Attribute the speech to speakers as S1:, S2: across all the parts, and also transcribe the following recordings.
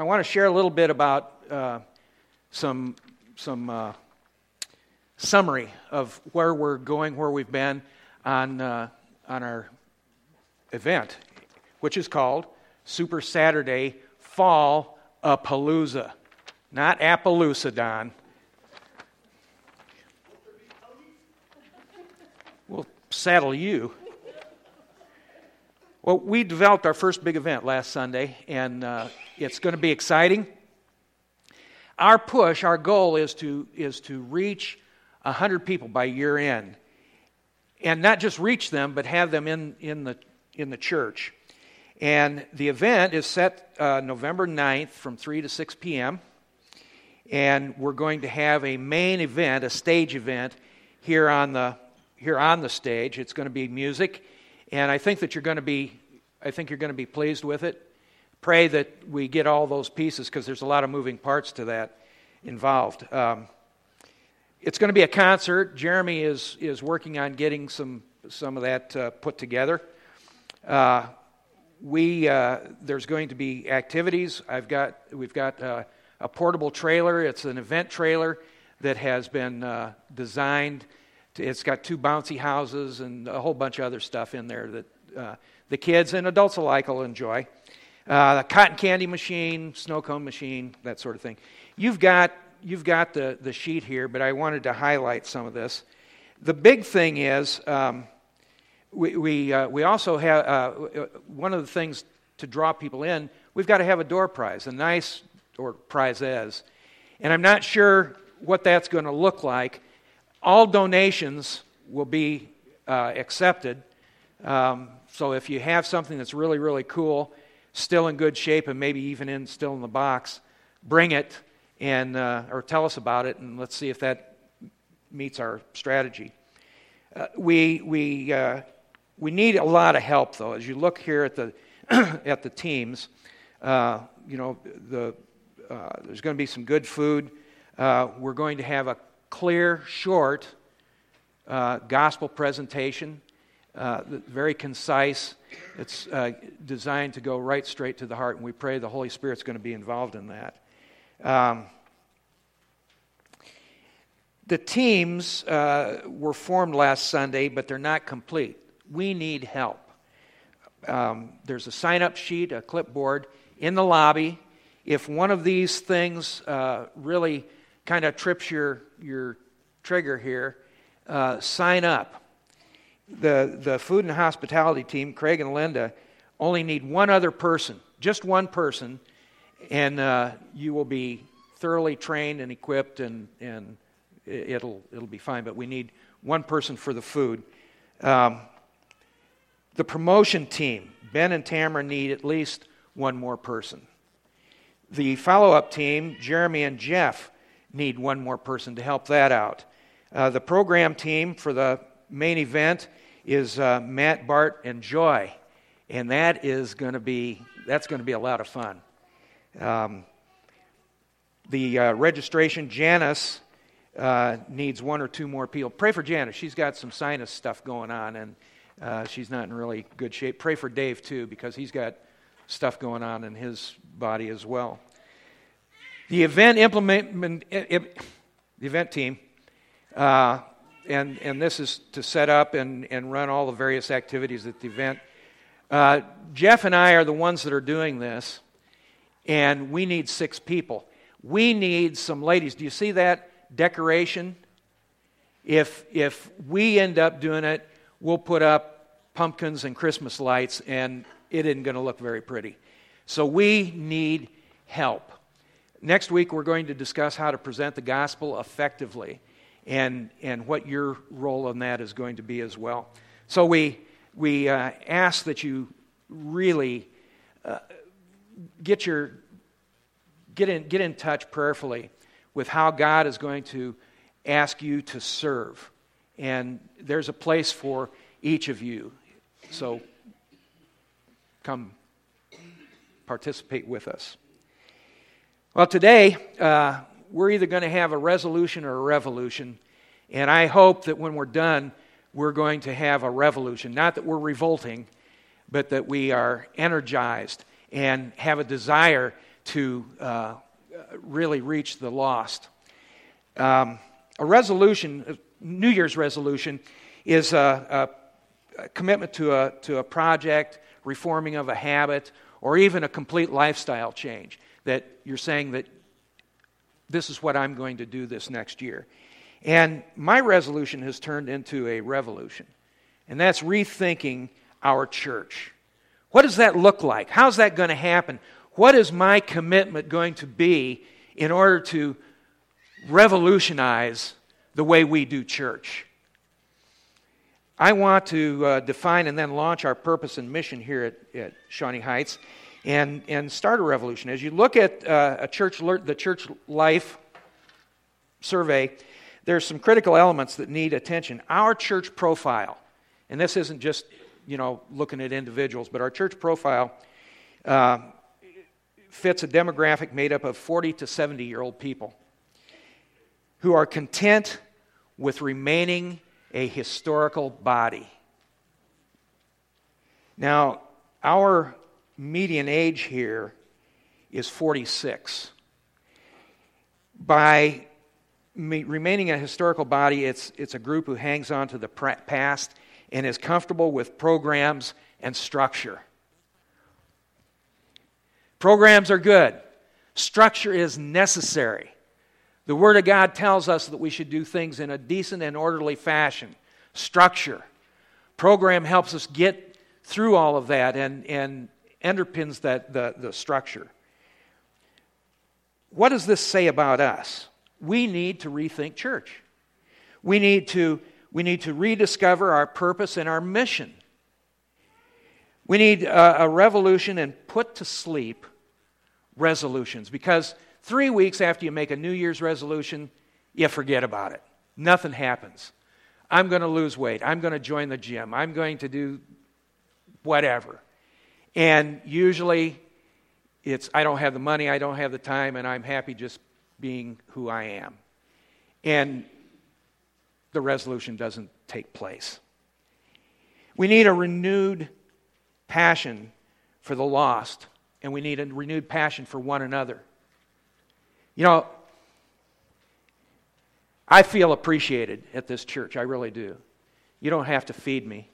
S1: I want to share a little bit about uh, some, some uh, summary of where we're going, where we've been on, uh, on our event, which is called Super Saturday Fall Appaloosa. Not Appaloosa, Don. We'll saddle you. Well, we developed our first big event last Sunday, and uh, it's going to be exciting. Our push, our goal is to, is to reach 100 people by year end. And not just reach them, but have them in, in, the, in the church. And the event is set uh, November 9th from 3 to 6 p.m. And we're going to have a main event, a stage event, here on the, here on the stage. It's going to be music and I think that you're going to be, I think you're going to be pleased with it. Pray that we get all those pieces because there's a lot of moving parts to that involved. Um, it's going to be a concert. Jeremy is is working on getting some some of that uh, put together. Uh, we uh, there's going to be activities. I've got we've got uh, a portable trailer. It's an event trailer that has been uh, designed it's got two bouncy houses and a whole bunch of other stuff in there that uh, the kids and adults alike will enjoy. Uh, cotton candy machine, snow cone machine, that sort of thing. You've got, you've got the, the sheet here, but I wanted to highlight some of this. The big thing is um, we, we, uh, we also have uh, one of the things to draw people in, we've got to have a door prize, a nice or prizes. And I'm not sure what that's going to look like all donations will be uh, accepted. Um, so if you have something that's really, really cool, still in good shape, and maybe even in still in the box, bring it and uh, or tell us about it, and let's see if that meets our strategy. Uh, we we uh, we need a lot of help though. As you look here at the at the teams, uh, you know the uh, there's going to be some good food. we're going to have a clear, short uh, gospel presentation, uh, very concise. It's uh, designed to go right straight to the heart, and we pray the Holy Spirit's going to be involved in that. Um, the teams uh, were formed last Sunday, but they're not complete. We need help. Um, there's a sign up sheet, a clipboard in the lobby. If one of these things uh, really kind of trips your, your trigger here, uh, sign up. The, the food and hospitality team, Craig and Linda, only need one other person, just one person, and uh, you will be thoroughly trained and equipped, and, and it'll, it'll be fine. But we need one person for the food. Um, the promotion team, Ben and Tamara need at least one more person. The follow up team, Jeremy and Jeff, need one more person to help that out. Uh, the program team for the main event is uh, Matt, Bart, and Joy, and that is going to be that's going to be a lot of fun. Um, the uh, registration, Janice uh, needs one or two more people. Pray for Janice; she's got some sinus stuff going on, and uh, she's not in really good shape. Pray for Dave too, because he's got stuff going on in his body as well. The event implement, the event team, uh, and, and this is to set up and, and run all the various activities at the event. Uh, Jeff and I are the ones that are doing this, and we need six people. We need some ladies. Do you see that decoration? If, if we end up doing it, we'll put up pumpkins and Christmas lights, and it isn't going to look very pretty. So we need help. Next week, we're going to discuss how to present the gospel effectively and, and what your role in that is going to be as well. So we, we uh, ask that you really uh, get, your, get, in, get in touch prayerfully with how God is going to ask you to serve. And there's a place for each of you. So come participate with us. Well, today, uh, we're either going to have a resolution or a revolution. And I hope that when we're done, we're going to have a revolution. Not that we're revolting, but that we are energized and have a desire to uh, really reach the lost. Um, a resolution, a New Year's resolution, is a, a, a commitment to a, to a project, reforming of a habit, or even a complete lifestyle change. That you're saying that this is what I'm going to do this next year. And my resolution has turned into a revolution, and that's rethinking our church. What does that look like? How's that going to happen? What is my commitment going to be in order to revolutionize the way we do church? I want to uh, define and then launch our purpose and mission here at, at Shawnee Heights and, and start a revolution. As you look at uh, a church, the church life survey, there's some critical elements that need attention. Our church profile, and this isn't just you know looking at individuals, but our church profile uh, fits a demographic made up of 40 to 70 year old people who are content with remaining a historical body. Now, our median age here is 46. By remaining a historical body, it's, it's a group who hangs on to the past and is comfortable with programs and structure. Programs are good, structure is necessary. The Word of God tells us that we should do things in a decent and orderly fashion. Structure. Program helps us get through all of that and, and underpins that, the, the structure. What does this say about us? We need to rethink church. We need to, we need to rediscover our purpose and our mission. We need a, a revolution and put to sleep resolutions because three weeks after you make a New Year's resolution, you forget about it. Nothing happens. I'm going to lose weight. I'm going to join the gym. I'm going to do whatever. And usually it's, I don't have the money, I don't have the time, and I'm happy just being who I am. And the resolution doesn't take place. We need a renewed passion for the lost, and we need a renewed passion for one another. You know, I feel appreciated at this church. I really do. You don't have to feed me,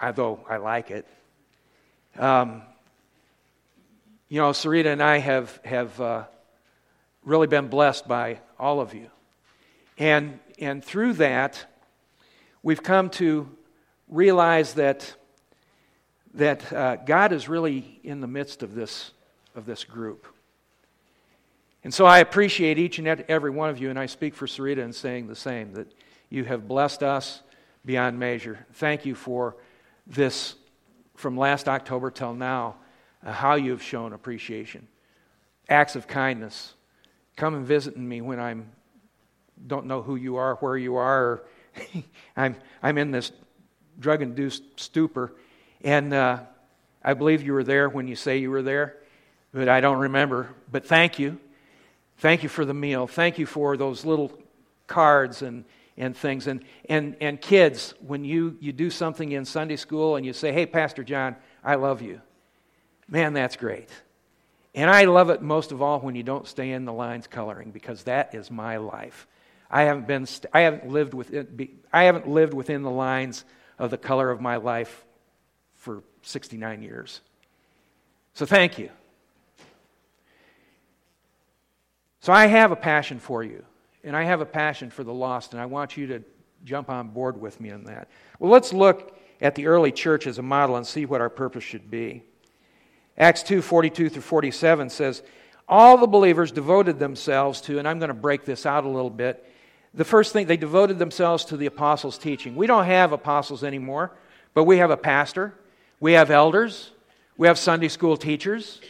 S1: although I like it. Um, you know, Sarita and I have, have uh, really been blessed by all of you. And, and through that, we've come to realize that, that uh, God is really in the midst of this, of this group. And so I appreciate each and every one of you, and I speak for Sarita in saying the same that you have blessed us beyond measure. Thank you for this from last October till now, uh, how you have shown appreciation. Acts of kindness. Come and visit me when I don't know who you are, where you are. I'm, I'm in this drug induced stupor. And uh, I believe you were there when you say you were there, but I don't remember. But thank you. Thank you for the meal. Thank you for those little cards and, and things. And, and, and kids, when you, you do something in Sunday school and you say, Hey, Pastor John, I love you. Man, that's great. And I love it most of all when you don't stay in the lines coloring because that is my life. I haven't, been, I haven't, lived, within, uh, I haven't lived within the lines of the color of my life for 69 years. So thank you. So I have a passion for you, and I have a passion for the lost, and I want you to jump on board with me on that. Well, let's look at the early church as a model and see what our purpose should be. Acts 2 42 through 47 says, All the believers devoted themselves to, and I'm going to break this out a little bit. The first thing, they devoted themselves to the apostles' teaching. We don't have apostles anymore, but we have a pastor, we have elders, we have Sunday school teachers,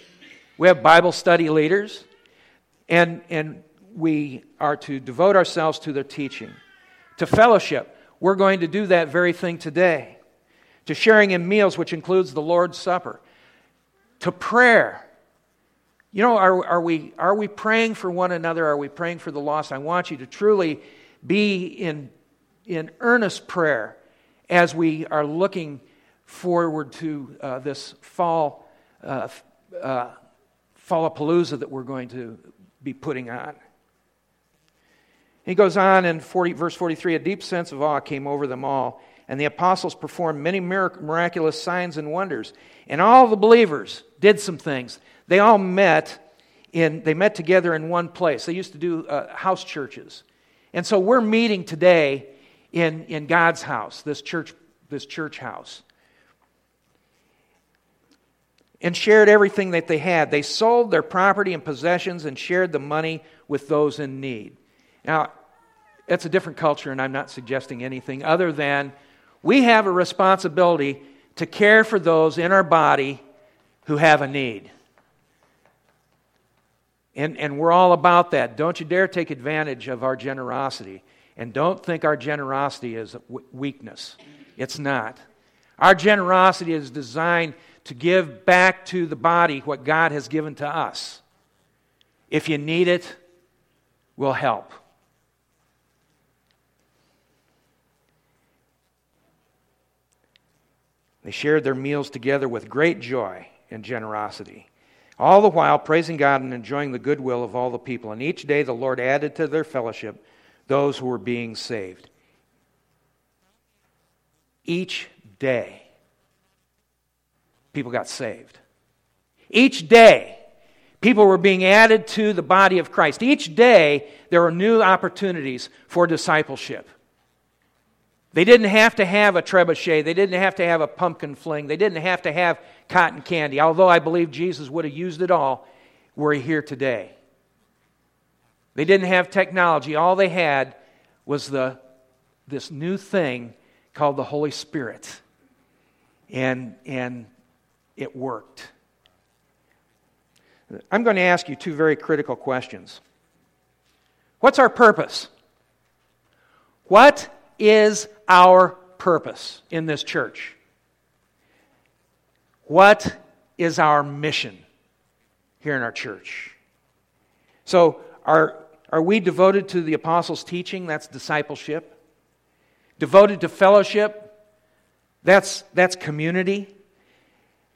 S1: we have Bible study leaders, and, and we are to devote ourselves to their teaching, to fellowship. We're going to do that very thing today, to sharing in meals, which includes the Lord's Supper, to prayer. You know, are, are, we, are we praying for one another? Are we praying for the lost? I want you to truly be in, in earnest prayer as we are looking forward to uh, this fall uh, uh, Fallapalooza that we're going to be putting on. He goes on in 40, verse 43 a deep sense of awe came over them all, and the apostles performed many miraculous signs and wonders. And all the believers did some things. They all met in, they met together in one place. They used to do uh, house churches. And so we're meeting today in, in God's house, this church, this church house. And shared everything that they had. They sold their property and possessions and shared the money with those in need. Now, it's a different culture, and I'm not suggesting anything other than we have a responsibility to care for those in our body who have a need. And, and we're all about that. Don't you dare take advantage of our generosity. And don't think our generosity is weakness. It's not. Our generosity is designed to give back to the body what God has given to us. If you need it, we'll help. They shared their meals together with great joy and generosity all the while praising God and enjoying the goodwill of all the people. And each day the Lord added to their fellowship those who were being saved. Each day, people got saved. Each day, people were being added to the body of Christ. Each day, there were new opportunities for discipleship. They didn't have to have a trebuchet. They didn't have to have a pumpkin fling. They didn't have to have cotton candy, although I believe Jesus would have used it all were he here today. They didn't have technology. All they had was the, this new thing called the Holy Spirit. And, and it worked. I'm going to ask you two very critical questions. What's our purpose? What is our purpose in this church? What is our mission here in our church? So, are, are we devoted to the apostles' teaching? That's discipleship. Devoted to fellowship? That's, that's community.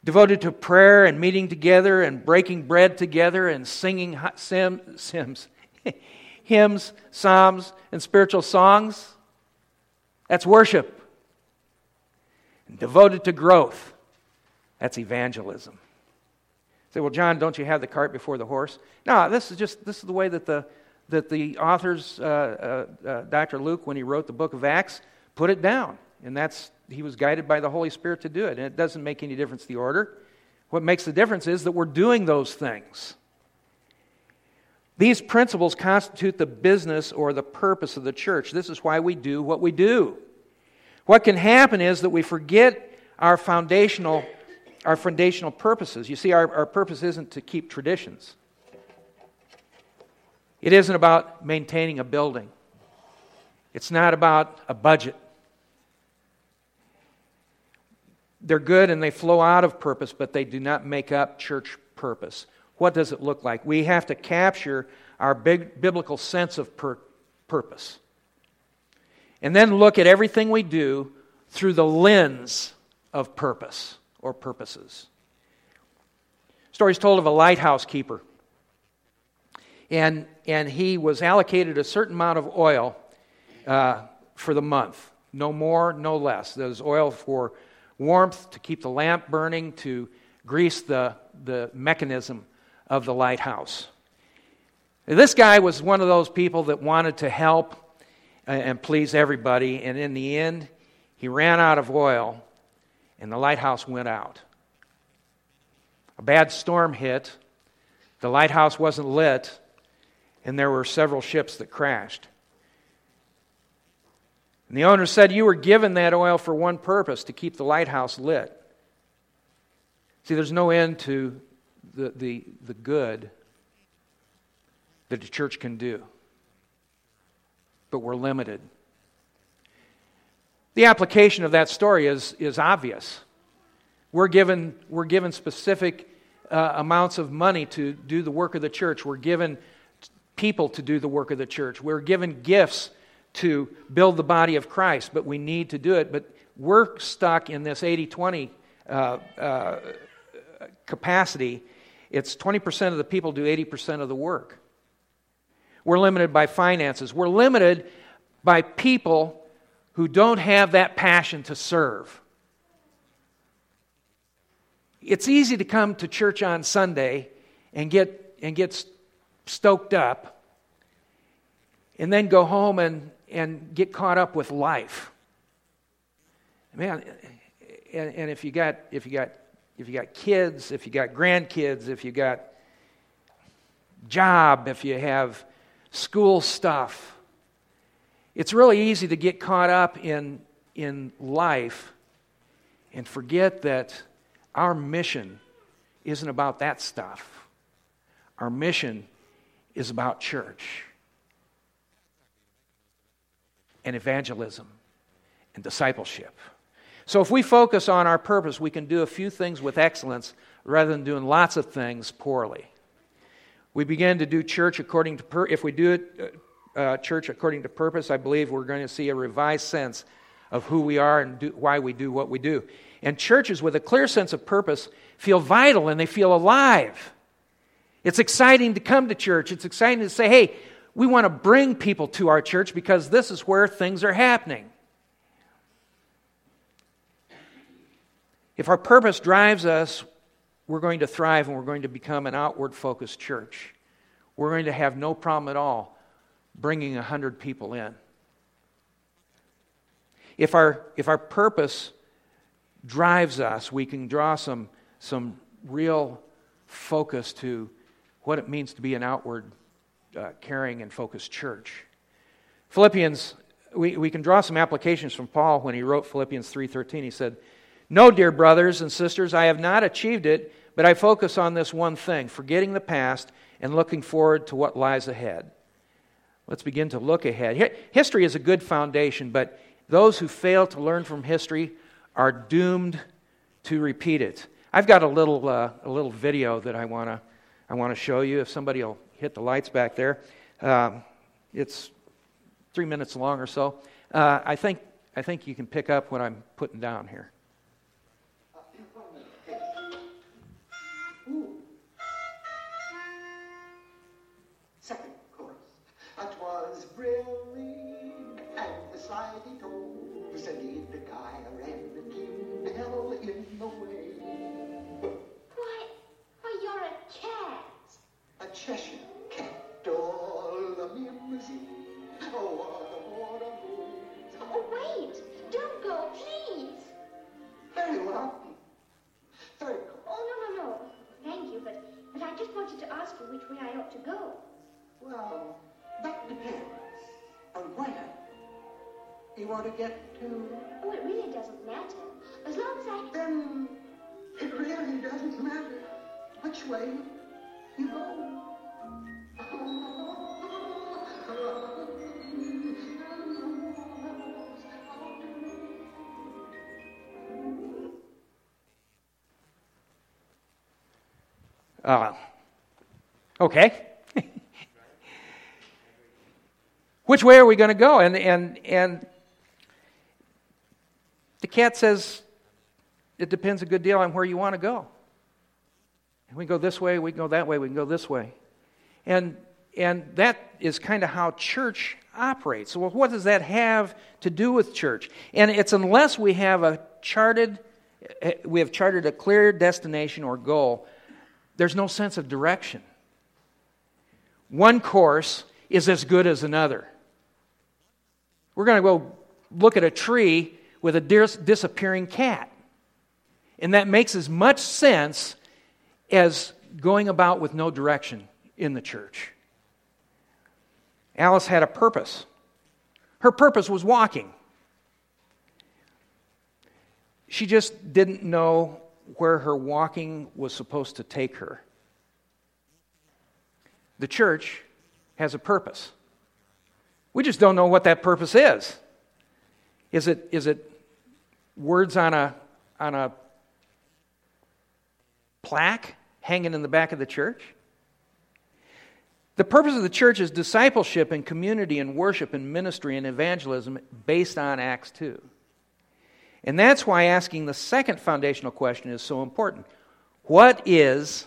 S1: Devoted to prayer and meeting together and breaking bread together and singing sims, hymns, psalms, and spiritual songs? That's worship. And devoted to growth. That's evangelism. Say, well, John, don't you have the cart before the horse? No, this is just this is the way that the that the authors, uh, uh, uh, Dr. Luke, when he wrote the book of Acts, put it down, and that's he was guided by the Holy Spirit to do it. And it doesn't make any difference the order. What makes the difference is that we're doing those things. These principles constitute the business or the purpose of the church. This is why we do what we do. What can happen is that we forget our foundational, our foundational purposes. You see, our, our purpose isn't to keep traditions, it isn't about maintaining a building, it's not about a budget. They're good and they flow out of purpose, but they do not make up church purpose. What does it look like? We have to capture our big biblical sense of pur- purpose. And then look at everything we do through the lens of purpose or purposes. Stories told of a lighthouse keeper. And, and he was allocated a certain amount of oil uh, for the month. No more, no less. There's oil for warmth, to keep the lamp burning, to grease the, the mechanism of the lighthouse. This guy was one of those people that wanted to help and please everybody, and in the end, he ran out of oil and the lighthouse went out. A bad storm hit, the lighthouse wasn't lit, and there were several ships that crashed. And the owner said, You were given that oil for one purpose to keep the lighthouse lit. See, there's no end to the, the, the good that the church can do, but we're limited. The application of that story is, is obvious. We're given, we're given specific uh, amounts of money to do the work of the church. We're given people to do the work of the church. We're given gifts to build the body of Christ, but we need to do it. But we're stuck in this 80 20 uh, uh, capacity it's 20% of the people do 80% of the work. We're limited by finances. We're limited by people who don't have that passion to serve. It's easy to come to church on Sunday and get, and get stoked up and then go home and, and get caught up with life. Man, and, and if you got if you got if you got kids, if you got grandkids, if you got job, if you have school stuff, it's really easy to get caught up in in life and forget that our mission isn't about that stuff. Our mission is about church and evangelism and discipleship. So, if we focus on our purpose, we can do a few things with excellence rather than doing lots of things poorly. We begin to do church according to, pur- if we do it, uh, uh, church according to purpose, I believe we're going to see a revised sense of who we are and do, why we do what we do. And churches with a clear sense of purpose feel vital and they feel alive. It's exciting to come to church. It's exciting to say, hey, we want to bring people to our church because this is where things are happening. If our purpose drives us, we're going to thrive and we're going to become an outward focused church. We're going to have no problem at all bringing 100 people in. If our, if our purpose drives us, we can draw some, some real focus to what it means to be an outward uh, caring and focused church. Philippians, we, we can draw some applications from Paul when he wrote Philippians 3.13. He said, No, dear brothers and sisters, I have not achieved it, but I focus on this one thing, forgetting the past and looking forward to what lies ahead. Let's begin to look ahead. History is a good foundation, but those who fail to learn from history are doomed to repeat it. I've got a little, uh, a little video that I want to I wanna show you. If somebody will hit the lights back there. Um, it's three minutes long or so. Uh, I, think, I think you can pick up what I'm putting down here.
S2: Why, why, you're a cat.
S3: A Cheshire cat, all the music. Oh, a
S2: Oh, wait! Don't go, please!
S3: Very well. Third
S2: Oh, no, no, no. Thank you, but, but I just wanted to ask you which way I ought to go.
S3: Well, that depends on where you want to get to.
S2: Oh, it really doesn't matter. As long as I...
S3: Then it really doesn't matter which way you go.
S1: Uh, okay. Which way are we going to go? And, and, and the cat says it depends a good deal on where you want to go. We can go this way, we can go that way, we can go this way. And, and that is kind of how church operates. Well, what does that have to do with church? And it's unless we have a charted, we have charted a clear destination or goal, there's no sense of direction. One course is as good as another. We're going to go look at a tree with a dis- disappearing cat. And that makes as much sense as going about with no direction in the church. Alice had a purpose. Her purpose was walking. She just didn't know where her walking was supposed to take her. The church has a purpose. We just don't know what that purpose is. Is it, is it words on a, on a plaque hanging in the back of the church? The purpose of the church is discipleship and community and worship and ministry and evangelism based on Acts 2. And that's why asking the second foundational question is so important. What is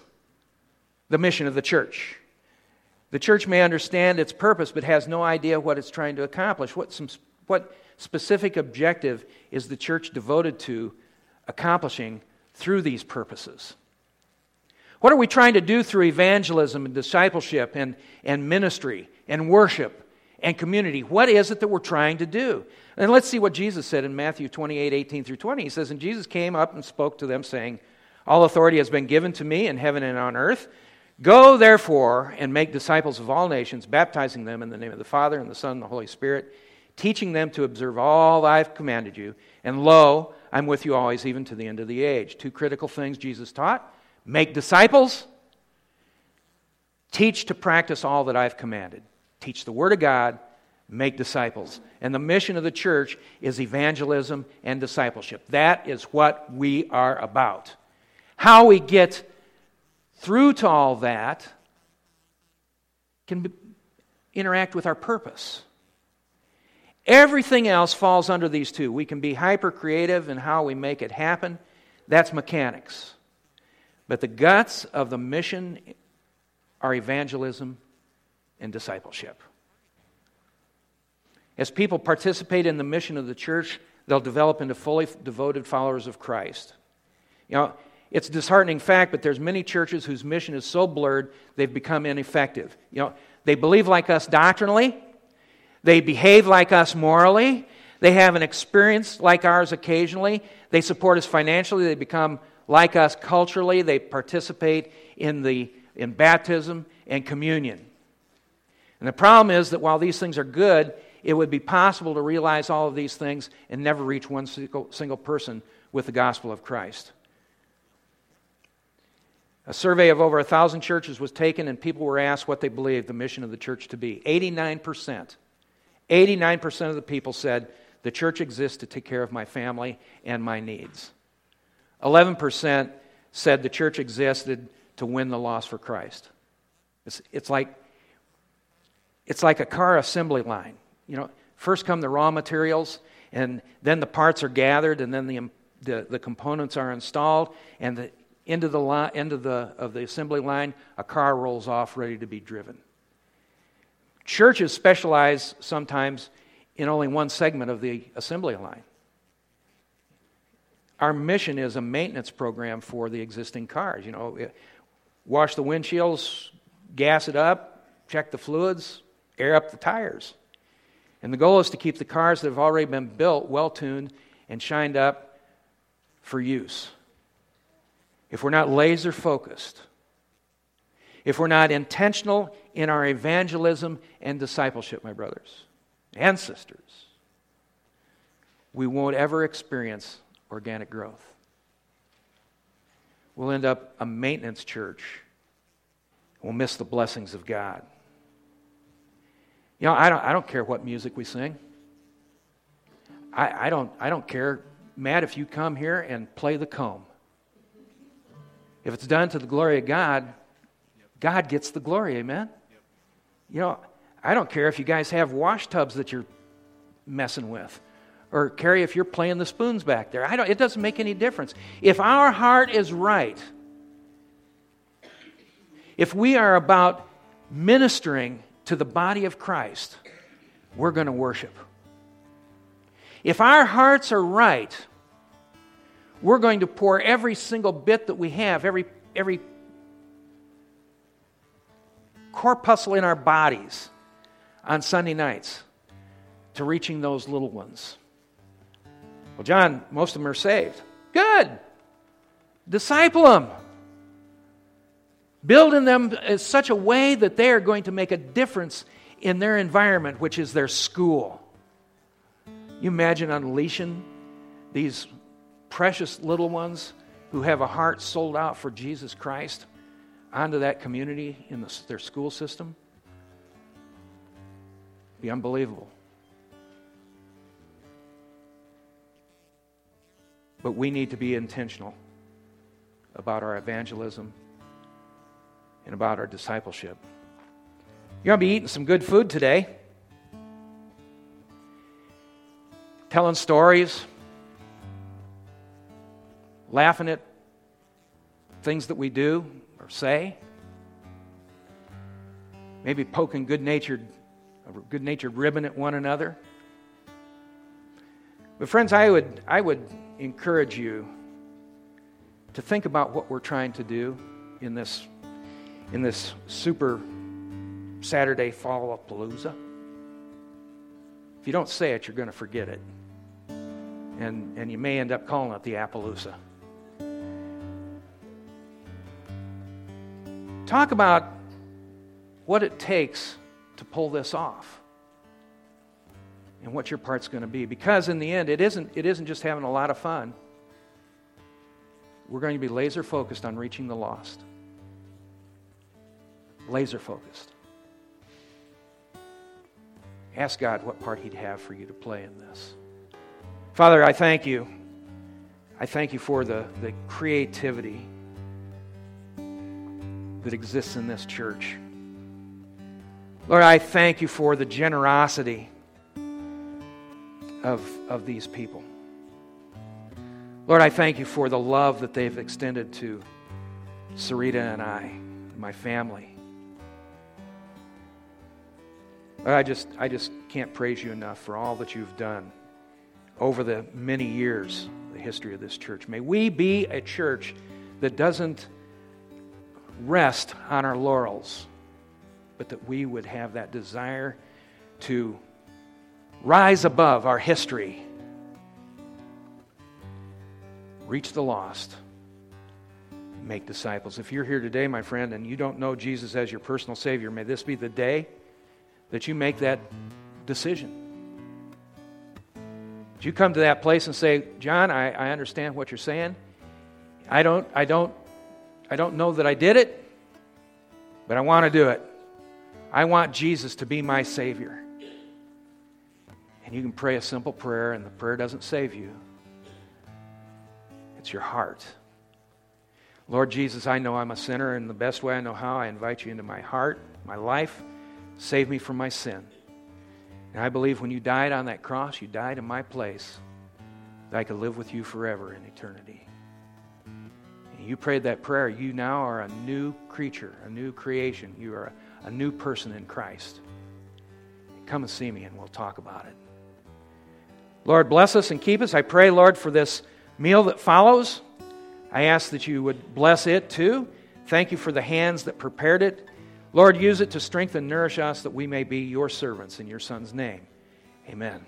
S1: the mission of the church. The church may understand its purpose, but has no idea what it's trying to accomplish. What, some, what specific objective is the church devoted to accomplishing through these purposes? What are we trying to do through evangelism and discipleship and, and ministry and worship and community? What is it that we're trying to do? And let's see what Jesus said in Matthew 28 18 through 20. He says, And Jesus came up and spoke to them, saying, All authority has been given to me in heaven and on earth. Go, therefore, and make disciples of all nations, baptizing them in the name of the Father, and the Son, and the Holy Spirit, teaching them to observe all I have commanded you. And lo, I'm with you always, even to the end of the age. Two critical things Jesus taught make disciples, teach to practice all that I've commanded. Teach the Word of God, make disciples. And the mission of the church is evangelism and discipleship. That is what we are about. How we get through to all that can be, interact with our purpose. Everything else falls under these two. We can be hyper creative in how we make it happen. That's mechanics. But the guts of the mission are evangelism and discipleship. As people participate in the mission of the church, they'll develop into fully devoted followers of Christ. You know, it's a disheartening fact, but there's many churches whose mission is so blurred they've become ineffective. You know, they believe like us doctrinally, they behave like us morally, they have an experience like ours occasionally, they support us financially, they become like us culturally, they participate in the in baptism and communion. And the problem is that while these things are good, it would be possible to realize all of these things and never reach one single, single person with the gospel of Christ. A survey of over a thousand churches was taken, and people were asked what they believed the mission of the church to be. 89%, 89% of the people said, The church exists to take care of my family and my needs. 11% said the church existed to win the loss for Christ. It's, it's, like, it's like a car assembly line. You know, first come the raw materials, and then the parts are gathered, and then the, um, the, the components are installed, and the end of the, end of, the, of the assembly line, a car rolls off ready to be driven. Churches specialize sometimes in only one segment of the assembly line. Our mission is a maintenance program for the existing cars. You know, wash the windshields, gas it up, check the fluids, air up the tires. And the goal is to keep the cars that have already been built well tuned and shined up for use. If we're not laser focused, if we're not intentional in our evangelism and discipleship, my brothers and sisters, we won't ever experience organic growth. We'll end up a maintenance church. We'll miss the blessings of God. You know, I don't, I don't care what music we sing. I, I, don't, I don't care, Matt, if you come here and play the comb. If it's done to the glory of God, God gets the glory, amen? You know, I don't care if you guys have wash tubs that you're messing with. Or Carrie, if you're playing the spoons back there. I don't, it doesn't make any difference. If our heart is right, if we are about ministering to the body of Christ, we're going to worship. If our hearts are right, we're going to pour every single bit that we have, every, every corpuscle in our bodies on Sunday nights to reaching those little ones. Well, John, most of them are saved. Good. Disciple them. Build in them in such a way that they are going to make a difference in their environment, which is their school. You imagine unleashing these precious little ones who have a heart sold out for Jesus Christ onto that community in the, their school system? Be unbelievable. But we need to be intentional about our evangelism and about our discipleship. You're going to be eating some good food today, telling stories, laughing at things that we do or say. maybe poking good natured, good natured ribbon at one another. But, friends, I would, I would encourage you to think about what we're trying to do in this, in this super Saturday Fallapalooza. If you don't say it, you're going to forget it. And, and you may end up calling it the Appaloosa. Talk about what it takes to pull this off and what your part's going to be. Because in the end, it isn't, it isn't just having a lot of fun. We're going to be laser focused on reaching the lost. Laser focused. Ask God what part He'd have for you to play in this. Father, I thank you. I thank you for the, the creativity that exists in this church. Lord, I thank you for the generosity of, of these people. Lord, I thank you for the love that they've extended to Sarita and I, and my family. I just, I just can't praise you enough for all that you've done over the many years, the history of this church. May we be a church that doesn't rest on our laurels, but that we would have that desire to rise above our history, reach the lost, make disciples. If you're here today, my friend, and you don't know Jesus as your personal Savior, may this be the day that you make that decision. If you come to that place and say, John, I, I understand what you're saying. I don't, I don't, I don't know that I did it, but I want to do it. I want Jesus to be my Savior. And you can pray a simple prayer, and the prayer doesn't save you, it's your heart. Lord Jesus, I know I'm a sinner, and the best way I know how, I invite you into my heart, my life. Save me from my sin. And I believe when you died on that cross, you died in my place, that I could live with you forever in eternity. And you prayed that prayer. You now are a new creature, a new creation. You are a, a new person in Christ. Come and see me, and we'll talk about it. Lord, bless us and keep us. I pray, Lord, for this meal that follows. I ask that you would bless it too. Thank you for the hands that prepared it. Lord, use it to strengthen and nourish us that we may be your servants in your Son's name. Amen.